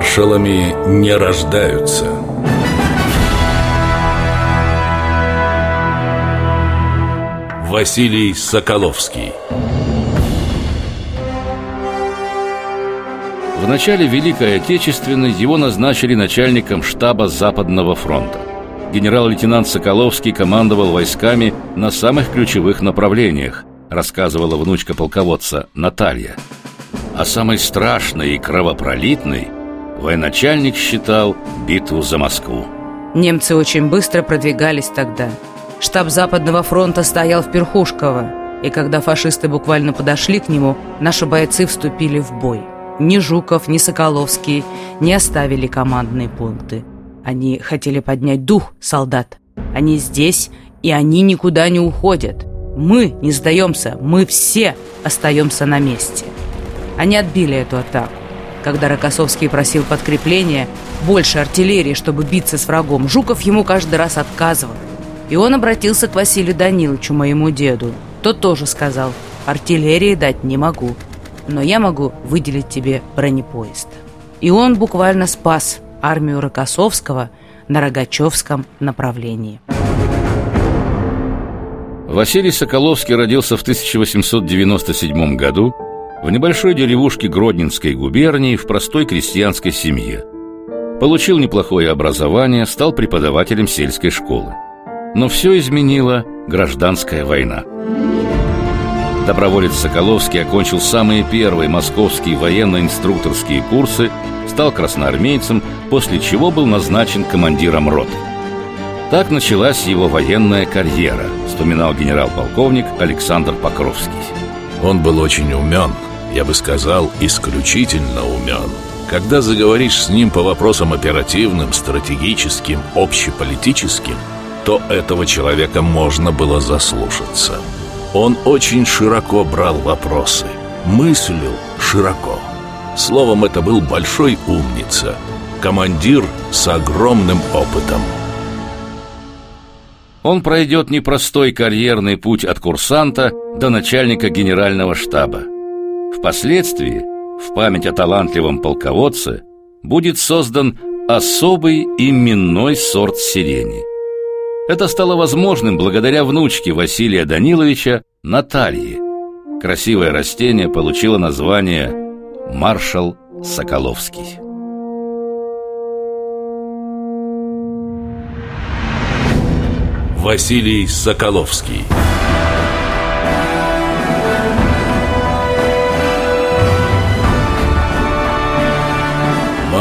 Маршалами не рождаются. Василий Соколовский В начале Великой Отечественной его назначили начальником штаба Западного фронта. Генерал-лейтенант Соколовский командовал войсками на самых ключевых направлениях, рассказывала внучка полководца Наталья. А самой страшной и кровопролитной военачальник считал битву за Москву. Немцы очень быстро продвигались тогда. Штаб Западного фронта стоял в Перхушково, и когда фашисты буквально подошли к нему, наши бойцы вступили в бой. Ни Жуков, ни Соколовский не оставили командные пункты. Они хотели поднять дух солдат. Они здесь, и они никуда не уходят. Мы не сдаемся, мы все остаемся на месте. Они отбили эту атаку. Когда Рокоссовский просил подкрепления, больше артиллерии, чтобы биться с врагом, Жуков ему каждый раз отказывал. И он обратился к Василию Даниловичу, моему деду. Тот тоже сказал, артиллерии дать не могу, но я могу выделить тебе бронепоезд. И он буквально спас армию Рокоссовского на Рогачевском направлении. Василий Соколовский родился в 1897 году в небольшой деревушке Гродненской губернии в простой крестьянской семье. Получил неплохое образование, стал преподавателем сельской школы. Но все изменила гражданская война. Доброволец Соколовский окончил самые первые московские военно-инструкторские курсы, стал красноармейцем, после чего был назначен командиром роты. Так началась его военная карьера, вспоминал генерал-полковник Александр Покровский. Он был очень умен, я бы сказал, исключительно умен. Когда заговоришь с ним по вопросам оперативным, стратегическим, общеполитическим, то этого человека можно было заслушаться. Он очень широко брал вопросы, мыслил широко. Словом, это был большой умница, командир с огромным опытом. Он пройдет непростой карьерный путь от курсанта до начальника генерального штаба. Впоследствии, в память о талантливом полководце, будет создан особый именной сорт сирени. Это стало возможным благодаря внучке Василия Даниловича Наталье. Красивое растение получило название «Маршал Соколовский». Василий Соколовский